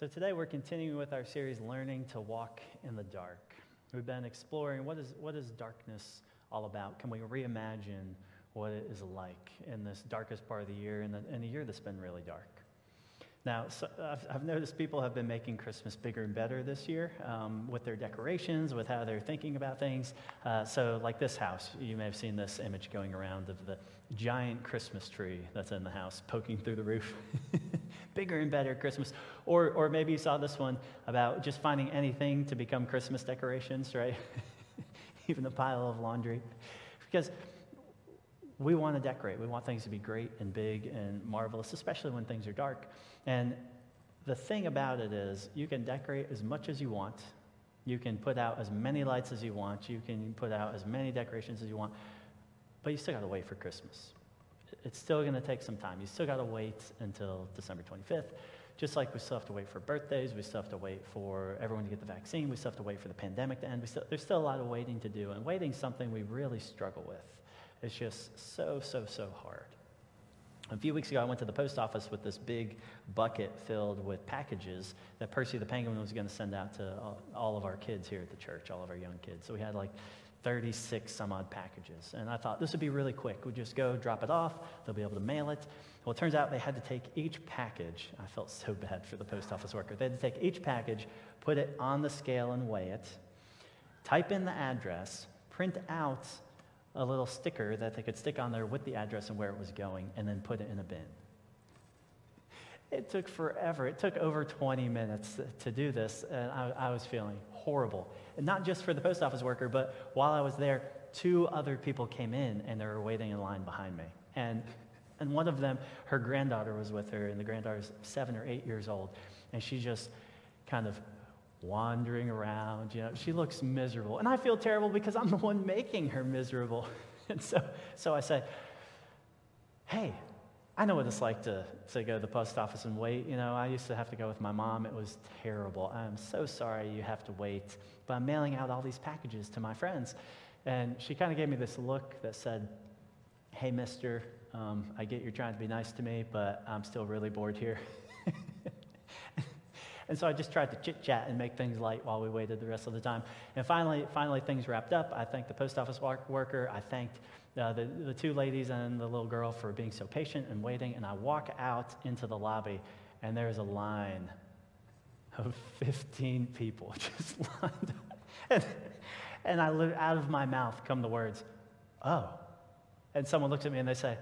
So today we're continuing with our series, Learning to Walk in the Dark. We've been exploring what is, what is darkness all about? Can we reimagine what it is like in this darkest part of the year and in a year that's been really dark? Now, so I've, I've, noticed people have been making Christmas bigger and better this year um, with their decorations, with how they're thinking about things. Uh, so, like this house, you may have seen this image going around of the giant Christmas tree that's in the house poking through the roof. bigger and better Christmas. Or, or maybe you saw this one about just finding anything to become Christmas decorations, right? Even a pile of laundry. Because we want to decorate. We want things to be great and big and marvelous, especially when things are dark. And the thing about it is, you can decorate as much as you want. You can put out as many lights as you want. You can put out as many decorations as you want. But you still got to wait for Christmas. It's still going to take some time. You still got to wait until December 25th. Just like we still have to wait for birthdays, we still have to wait for everyone to get the vaccine, we still have to wait for the pandemic to end. Still, there's still a lot of waiting to do, and waiting is something we really struggle with. It's just so, so, so hard. A few weeks ago, I went to the post office with this big bucket filled with packages that Percy the Penguin was going to send out to all of our kids here at the church, all of our young kids. So we had like 36 some odd packages. And I thought this would be really quick. We'd just go drop it off, they'll be able to mail it. Well, it turns out they had to take each package. I felt so bad for the post office worker. They had to take each package, put it on the scale and weigh it, type in the address, print out a little sticker that they could stick on there with the address and where it was going, and then put it in a bin. It took forever. It took over 20 minutes to do this, and I, I, was feeling horrible. And not just for the post office worker, but while I was there, two other people came in and they were waiting in line behind me. And, and one of them, her granddaughter was with her, and the granddaughter's seven or eight years old, and she just kind of wandering around. You know, she looks miserable. And I feel terrible because I'm the one making her miserable. And so, so I say, hey, I know what it's like to, to go to the post office and wait. You know, I used to have to go with my mom. It was terrible. I'm so sorry you have to wait. But I'm mailing out all these packages to my friends. And she kind of gave me this look that said, hey, mister, um, I get you're trying to be nice to me, but I'm still really bored here. And so I just tried to chit chat and make things light while we waited the rest of the time. And finally, finally things wrapped up. I thanked the post office worker. I thanked uh, the, the two ladies and the little girl for being so patient and waiting. And I walk out into the lobby, and there's a line of 15 people just lined up. And, and I, out of my mouth come the words, oh. And someone looks at me and they say,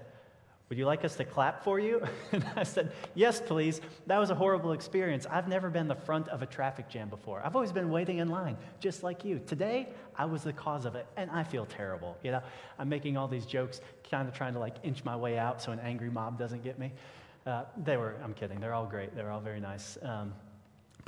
would you like us to clap for you? And I said, Yes, please. That was a horrible experience. I've never been the front of a traffic jam before. I've always been waiting in line, just like you. Today, I was the cause of it, and I feel terrible. You know, I'm making all these jokes, kind of trying to like inch my way out so an angry mob doesn't get me. Uh, they were, I'm kidding, they're all great. They're all very nice. Um,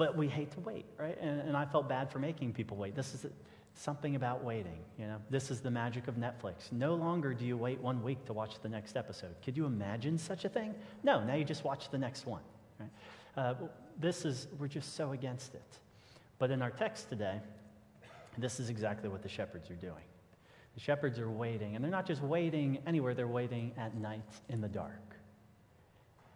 but we hate to wait, right? And, and I felt bad for making people wait. This is something about waiting. You know, this is the magic of Netflix. No longer do you wait one week to watch the next episode. Could you imagine such a thing? No. Now you just watch the next one. Right? Uh, this is we're just so against it. But in our text today, this is exactly what the shepherds are doing. The shepherds are waiting, and they're not just waiting anywhere. They're waiting at night in the dark.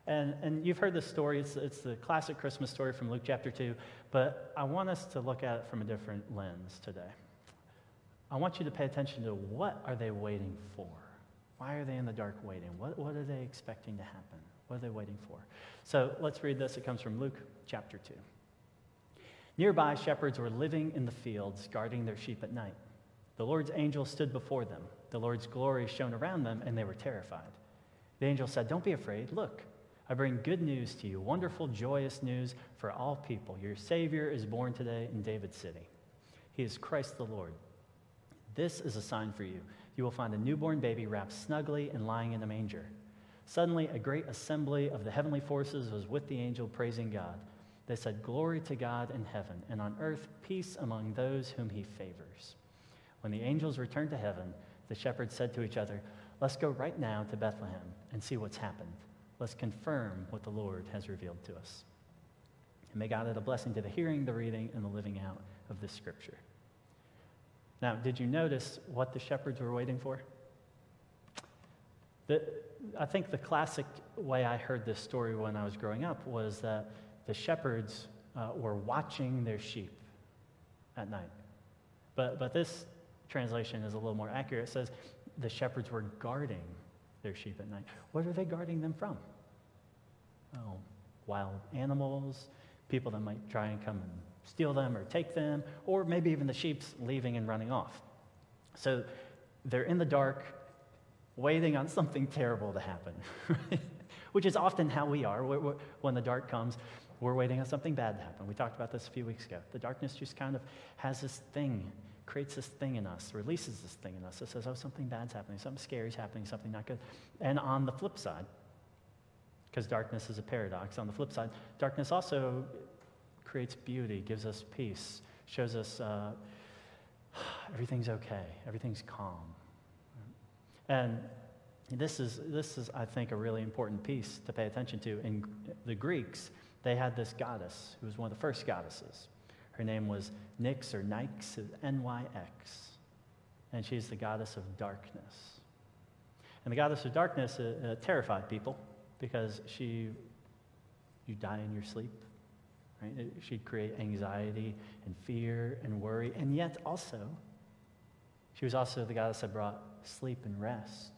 And, and you've heard this story. It's, it's the classic Christmas story from Luke chapter 2, but I want us to look at it from a different lens today. I want you to pay attention to what are they waiting for? Why are they in the dark waiting? What, what are they expecting to happen? What are they waiting for? So let's read this. It comes from Luke chapter 2. Nearby, shepherds were living in the fields, guarding their sheep at night. The Lord's angel stood before them. The Lord's glory shone around them, and they were terrified. The angel said, Don't be afraid. Look, I bring good news to you, wonderful, joyous news for all people. Your Savior is born today in David's city. He is Christ the Lord. This is a sign for you. You will find a newborn baby wrapped snugly and lying in a manger. Suddenly, a great assembly of the heavenly forces was with the angel praising God. They said, Glory to God in heaven, and on earth, peace among those whom he favors. When the angels returned to heaven, the shepherds said to each other, Let's go right now to Bethlehem and see what's happened. Let's confirm what the Lord has revealed to us. And may God add a blessing to the hearing, the reading, and the living out of this scripture. Now, did you notice what the shepherds were waiting for? The, I think the classic way I heard this story when I was growing up was that the shepherds uh, were watching their sheep at night. But, but this translation is a little more accurate. It says the shepherds were guarding their sheep at night. What are they guarding them from? Oh, wild animals, people that might try and come and steal them or take them, or maybe even the sheep's leaving and running off. So they're in the dark, waiting on something terrible to happen, which is often how we are when the dark comes. We're waiting on something bad to happen. We talked about this a few weeks ago. The darkness just kind of has this thing, creates this thing in us, releases this thing in us that says, oh, something bad's happening, something scary's happening, something not good. And on the flip side, because darkness is a paradox, on the flip side, darkness also creates beauty, gives us peace, shows us uh, everything's okay, everything's calm. And this is, this is, I think, a really important piece to pay attention to. In the Greeks, they had this goddess who was one of the first goddesses. Her name was Nyx or Nyx, N Y X. And she's the goddess of darkness. And the goddess of darkness uh, uh, terrified people because she, you die in your sleep. Right? She'd create anxiety and fear and worry. And yet, also, she was also the goddess that brought sleep and rest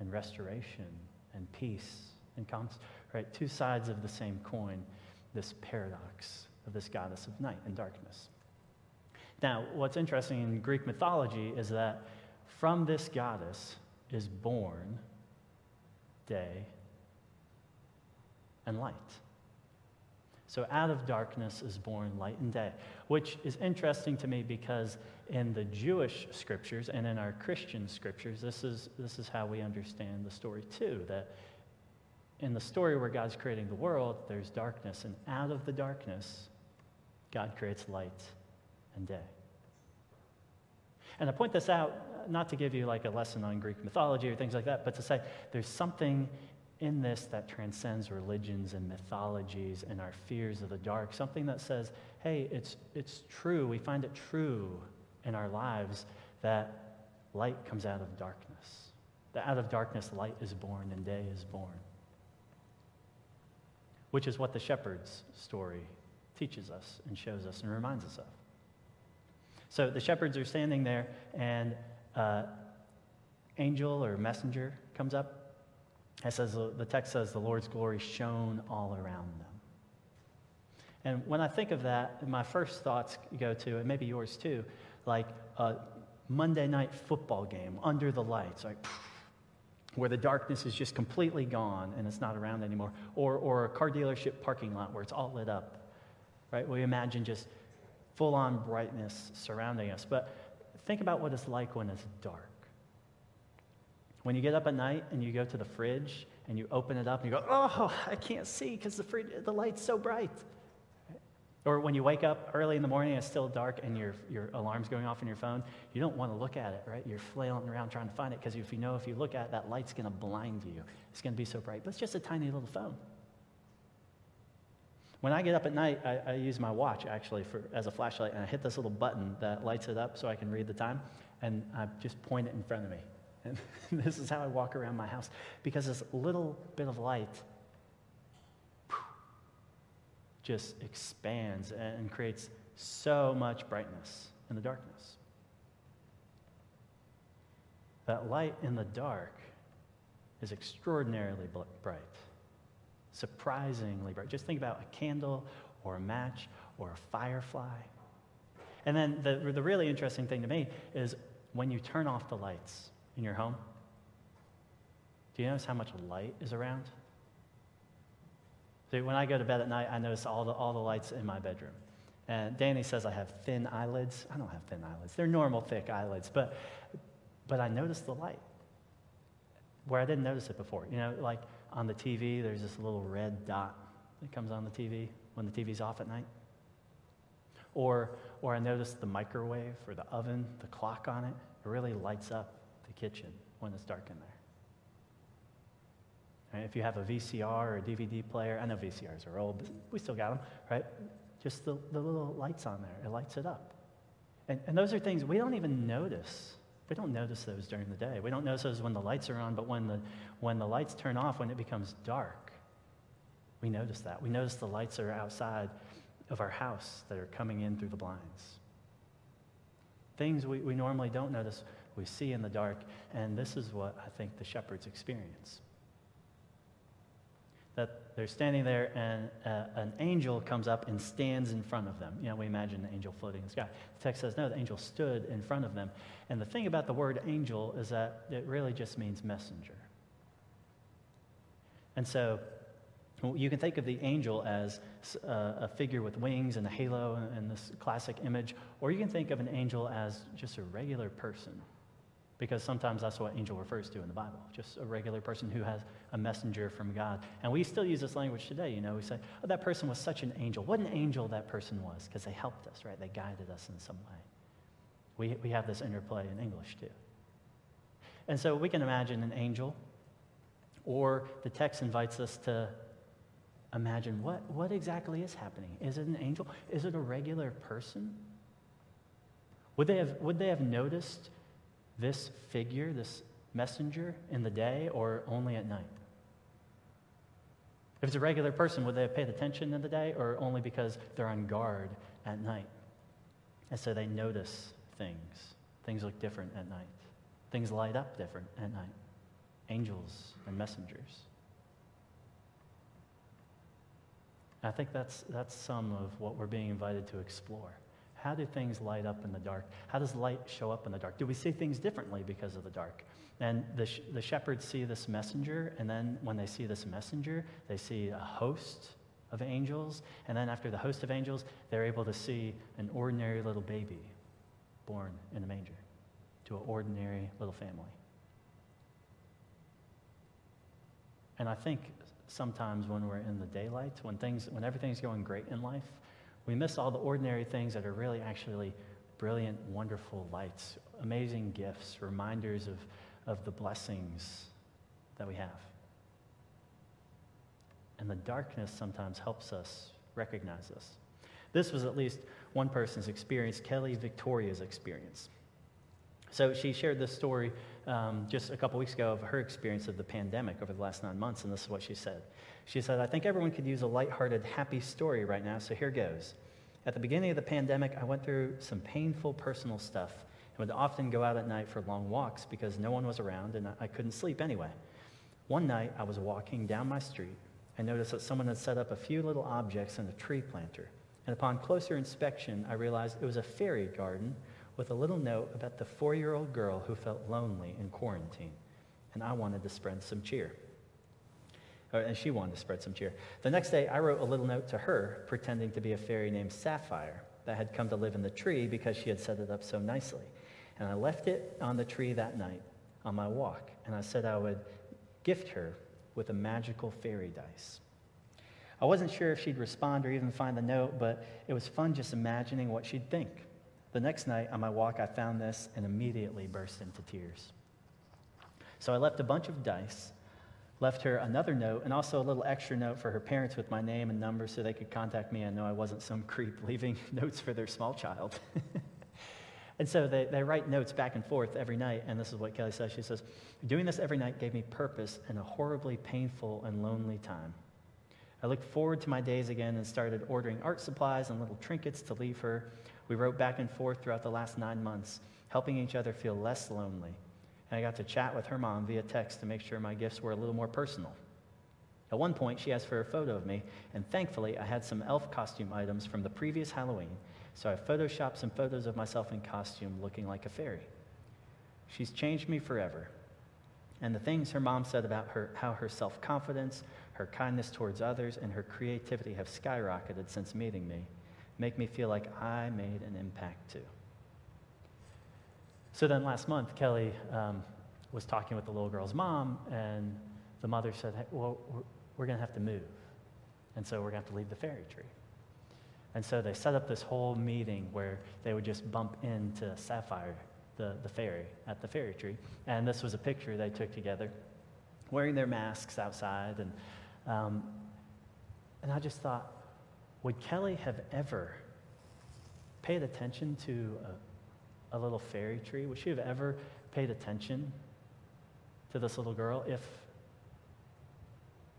and restoration and peace and calm. Right? Two sides of the same coin, this paradox of this goddess of night and darkness. Now, what's interesting in Greek mythology is that from this goddess is born day and light. So out of darkness is born light and day, which is interesting to me because in the Jewish scriptures and in our Christian scriptures, this is, this is how we understand the story too. That in the story where God's creating the world, there's darkness, and out of the darkness, God creates light and day. And I point this out not to give you like a lesson on Greek mythology or things like that, but to say there's something in this that transcends religions and mythologies and our fears of the dark, something that says, hey, it's, it's true, we find it true in our lives that light comes out of darkness. That out of darkness, light is born and day is born. Which is what the shepherd's story teaches us and shows us and reminds us of. So the shepherds are standing there, and uh, angel or messenger comes up it says, the text says, the Lord's glory shone all around them. And when I think of that, my first thoughts go to, and maybe yours too, like a Monday night football game under the lights, like where the darkness is just completely gone and it's not around anymore, or, or a car dealership parking lot where it's all lit up, right? We imagine just full on brightness surrounding us. But think about what it's like when it's dark. When you get up at night and you go to the fridge and you open it up and you go, oh, I can't see because the, fridge, the light's so bright. Or when you wake up early in the morning it's still dark and your, your alarm's going off on your phone, you don't want to look at it, right? You're flailing around trying to find it because if you know if you look at it, that light's going to blind you. It's going to be so bright. But it's just a tiny little phone. When I get up at night, I, I use my watch actually for, as a flashlight and I hit this little button that lights it up so I can read the time and I just point it in front of me. And this is how I walk around my house because this little bit of light just expands and creates so much brightness in the darkness. That light in the dark is extraordinarily bright, surprisingly bright. Just think about a candle or a match or a firefly. And then the, the really interesting thing to me is when you turn off the lights, in your home? Do you notice how much light is around? See, when I go to bed at night, I notice all the, all the lights in my bedroom. And Danny says I have thin eyelids. I don't have thin eyelids. They're normal thick eyelids, but, but I notice the light where I didn't notice it before. You know, like on the TV, there's this little red dot that comes on the TV when the TV's off at night. Or, or I notice the microwave or the oven, the clock on it, it really lights up the kitchen when it's dark in there. Right? If you have a VCR or a DVD player, I know VCRs are old, but we still got them, right? Just the, the little lights on there, it lights it up. And, and those are things we don't even notice. We don't notice those during the day. We don't notice those when the lights are on, but when the, when the lights turn off, when it becomes dark, we notice that. We notice the lights are outside of our house that are coming in through the blinds. Things we, we normally don't notice, we see in the dark, and this is what I think the shepherds experience. That they're standing there, and uh, an angel comes up and stands in front of them. You know, we imagine the angel floating in the sky. The text says, no, the angel stood in front of them. And the thing about the word angel is that it really just means messenger. And so you can think of the angel as uh, a figure with wings and a halo and this classic image, or you can think of an angel as just a regular person, because sometimes that's what angel refers to in the Bible, just a regular person who has a messenger from God. And we still use this language today, you know, we say, oh, that person was such an angel. What an angel that person was, because they helped us, right? They guided us in some way. We, we have this interplay in English too. And so we can imagine an angel, or the text invites us to imagine what, what exactly is happening. Is it an angel? Is it a regular person? Would they have, would they have noticed this figure, this messenger, in the day or only at night? If it's a regular person, would they have paid attention in the day or only because they're on guard at night? And so they notice things. Things look different at night, things light up different at night. Angels and messengers. I think that's, that's some of what we're being invited to explore. How do things light up in the dark? How does light show up in the dark? Do we see things differently because of the dark? And the, sh- the shepherds see this messenger, and then when they see this messenger, they see a host of angels. And then after the host of angels, they're able to see an ordinary little baby born in a manger to an ordinary little family. And I think sometimes when we're in the daylight, when things, when everything's going great in life, we miss all the ordinary things that are really actually brilliant, wonderful lights, amazing gifts, reminders of, of the blessings that we have. And the darkness sometimes helps us recognize this. This was at least one person's experience, Kelly Victoria's experience. So she shared this story um, just a couple weeks ago of her experience of the pandemic over the last nine months, and this is what she said. She said, I think everyone could use a lighthearted, happy story right now, so here goes. At the beginning of the pandemic, I went through some painful personal stuff and would often go out at night for long walks because no one was around and I couldn't sleep anyway. One night, I was walking down my street and noticed that someone had set up a few little objects in a tree planter. And upon closer inspection, I realized it was a fairy garden with a little note about the four year old girl who felt lonely in quarantine. And I wanted to spread some cheer. and she wanted to spread some cheer. The next day, I wrote a little note to her, pretending to be a fairy named Sapphire that had come to live in the tree because she had set it up so nicely. And I left it on the tree that night on my walk. And I said I would gift her with a magical fairy dice. I wasn't sure if she'd respond or even find the note, but it was fun just imagining what she'd think. The next night on my walk, I found this and immediately burst into tears. So I left a bunch of dice, left her another note, and also a little extra note for her parents with my name and number so they could contact me and know I wasn't some creep leaving notes for their small child. and so they, they write notes back and forth every night, and this is what Kelly says. She says, Doing this every night gave me purpose in a horribly painful and lonely time. I looked forward to my days again and started ordering art supplies and little trinkets to leave her we wrote back and forth throughout the last nine months, helping each other feel less lonely. And I got to chat with her mom via text to make sure my gifts were a little more personal. At one point, she asked for a photo of me, and thankfully, I had some elf costume items from the previous Halloween, so I photoshopped some photos of myself in costume looking like a fairy. She's changed me forever. And the things her mom said about her, how her self confidence, her kindness towards others, and her creativity have skyrocketed since meeting me make me feel like I made an impact too. So then last month, Kelly um, was talking with the little girl's mom, and the mother said, hey, Well, we're, we're going to have to move. And so we're going to have to leave the fairy tree. And so they set up this whole meeting where they would just bump into Sapphire, the, the fairy, at the fairy tree. And this was a picture they took together, wearing their masks outside. And, um, and I just thought, would Kelly have ever paid attention to a, a, little fairy tree? Would she have ever paid attention to this little girl if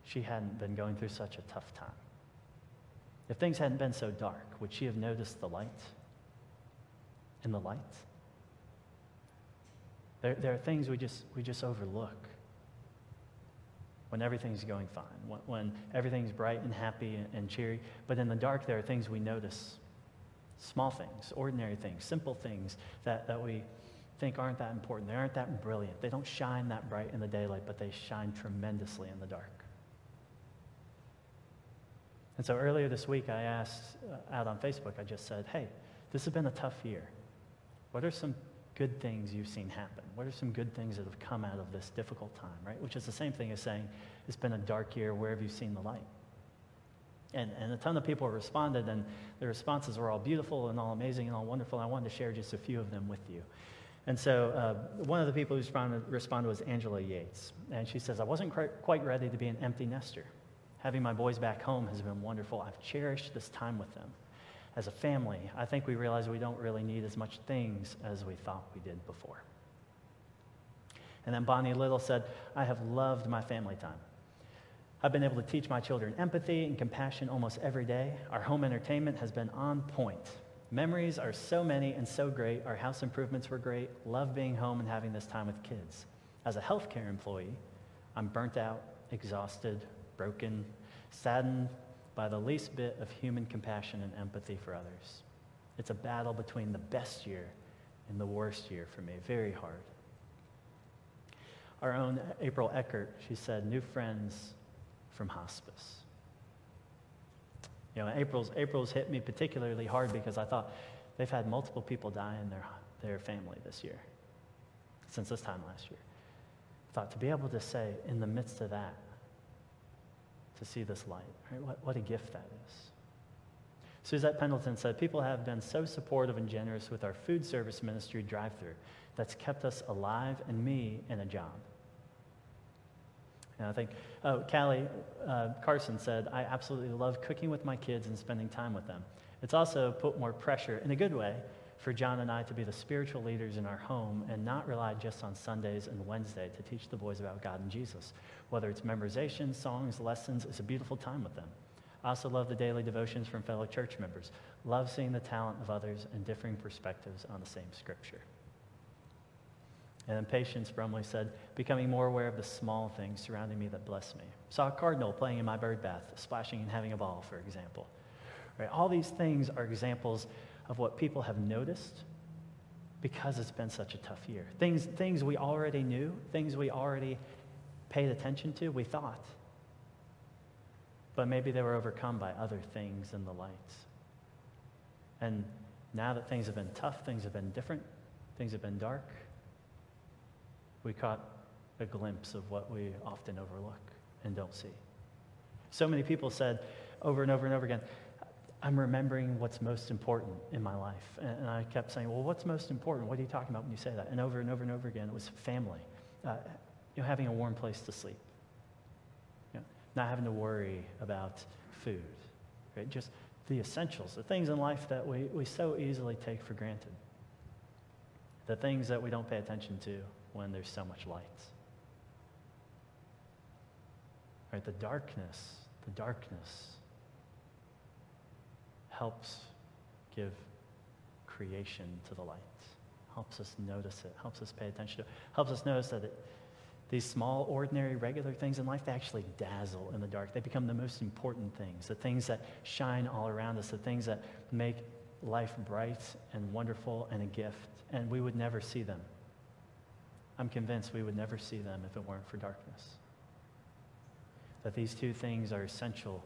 she hadn't been going through such a tough time? If things hadn't been so dark, would she have noticed the light? In the light? There, there are things we just, we just overlook when everything's going fine, when, when everything's bright and happy and, and cheery. But in the dark, there are things we notice small things, ordinary things, simple things that, that we think aren't that important. They aren't that brilliant. They don't shine that bright in the daylight, but they shine tremendously in the dark. And so earlier this week, I asked uh, out on Facebook, I just said, hey, this has been a tough year. What are some good things you've seen happen? What are some good things that have come out of this difficult time, right? Which is the same thing as saying, it's been a dark year. Where have you seen the light? And, and a ton of people responded, and the responses were all beautiful and all amazing and all wonderful. I wanted to share just a few of them with you. And so uh, one of the people who responded, responded was Angela Yates. And she says, I wasn't quite ready to be an empty nester. Having my boys back home has been wonderful. I've cherished this time with them. As a family, I think we realize we don't really need as much things as we thought we did before. And then Bonnie Little said, I have loved my family time. I've been able to teach my children empathy and compassion almost every day. Our home entertainment has been on point. Memories are so many and so great. Our house improvements were great. Love being home and having this time with kids. As a healthcare employee, I'm burnt out, exhausted, broken, saddened by the least bit of human compassion and empathy for others. It's a battle between the best year and the worst year for me. Very hard. Our own April Eckert, she said, new friends from hospice. You know, April's, April's hit me particularly hard because I thought they've had multiple people die in their, their family this year, since this time last year. I thought to be able to say, in the midst of that, to see this light, right? What, what a gift that is. Suzette Pendleton said, People have been so supportive and generous with our food service ministry drive through that's kept us alive and me in a job. And I think, oh, Callie uh, Carson said, I absolutely love cooking with my kids and spending time with them. It's also put more pressure, in a good way, for John and I to be the spiritual leaders in our home and not rely just on Sundays and Wednesday to teach the boys about God and Jesus. Whether it's memorization, songs, lessons, it's a beautiful time with them. I also love the daily devotions from fellow church members. Love seeing the talent of others and differing perspectives on the same scripture. And then Patience Brumley said, becoming more aware of the small things surrounding me that bless me. Saw a cardinal playing in my bird bath, splashing and having a ball, for example. Right? All these things are examples of what people have noticed because it's been such a tough year. Things, things we already knew, things we already paid attention to, we thought. But maybe they were overcome by other things in the lights. And now that things have been tough, things have been different, things have been dark, we caught a glimpse of what we often overlook and don't see. So many people said over and over and over again, I'm remembering what's most important in my life. And I kept saying, Well, what's most important? What are you talking about when you say that? And over and over and over again, it was family. Uh, you know, having a warm place to sleep. You know, not having to worry about food. Right? Just the essentials, the things in life that we, we so easily take for granted. The things that we don't pay attention to when there's so much light. Right? The darkness, the darkness helps give creation to the light, helps us notice it, helps us pay attention to it, helps us notice that it, these small, ordinary, regular things in life, they actually dazzle in the dark. They become the most important things, the things that shine all around us, the things that make life bright and wonderful and a gift. And we would never see them I'm convinced we would never see them if it weren't for darkness. That these two things are essential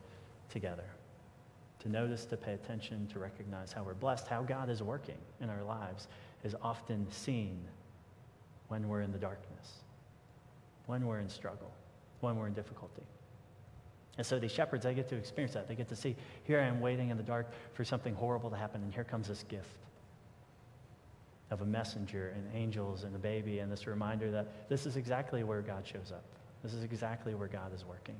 together to notice, to pay attention, to recognize how we're blessed, how God is working in our lives is often seen when we're in the darkness, when we're in struggle, when we're in difficulty. And so these shepherds, they get to experience that. They get to see, here I am waiting in the dark for something horrible to happen, and here comes this gift of a messenger and angels and a baby and this reminder that this is exactly where God shows up. This is exactly where God is working.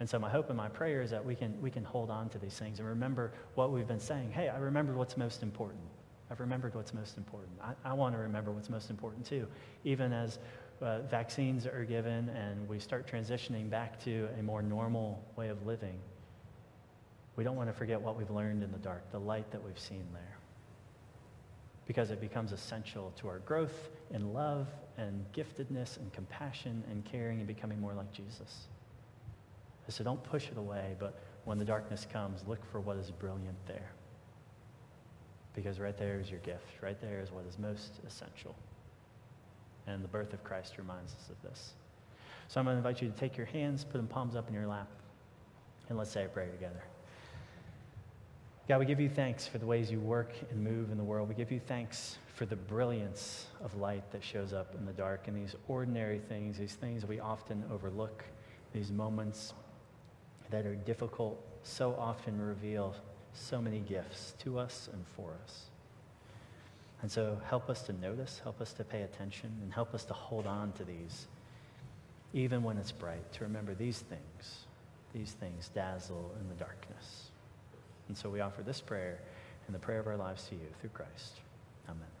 And so my hope and my prayer is that we can, we can hold on to these things and remember what we've been saying. Hey, I remember what's most important. I've remembered what's most important. I, I want to remember what's most important too. Even as uh, vaccines are given and we start transitioning back to a more normal way of living, We don't want to forget what we've learned in the dark, the light that we've seen there. Because it becomes essential to our growth in love and giftedness and compassion and caring and becoming more like Jesus. So don't push it away, but when the darkness comes, look for what is brilliant there. Because right there is your gift. Right there is what is most essential. And the birth of Christ reminds us of this. So I'm going to invite you to take your hands, put them palms up in your lap, and let's say a prayer together. God, we give you thanks for the ways you work and move in the world. We give you thanks for the brilliance of light that shows up in the dark and these ordinary things, these things we often overlook, these moments that are difficult, so often reveal so many gifts to us and for us. And so help us to notice, help us to pay attention, and help us to hold on to these, even when it's bright, to remember these things. These things dazzle in the darkness. And so we offer this prayer and the prayer of our lives to you through Christ. Amen.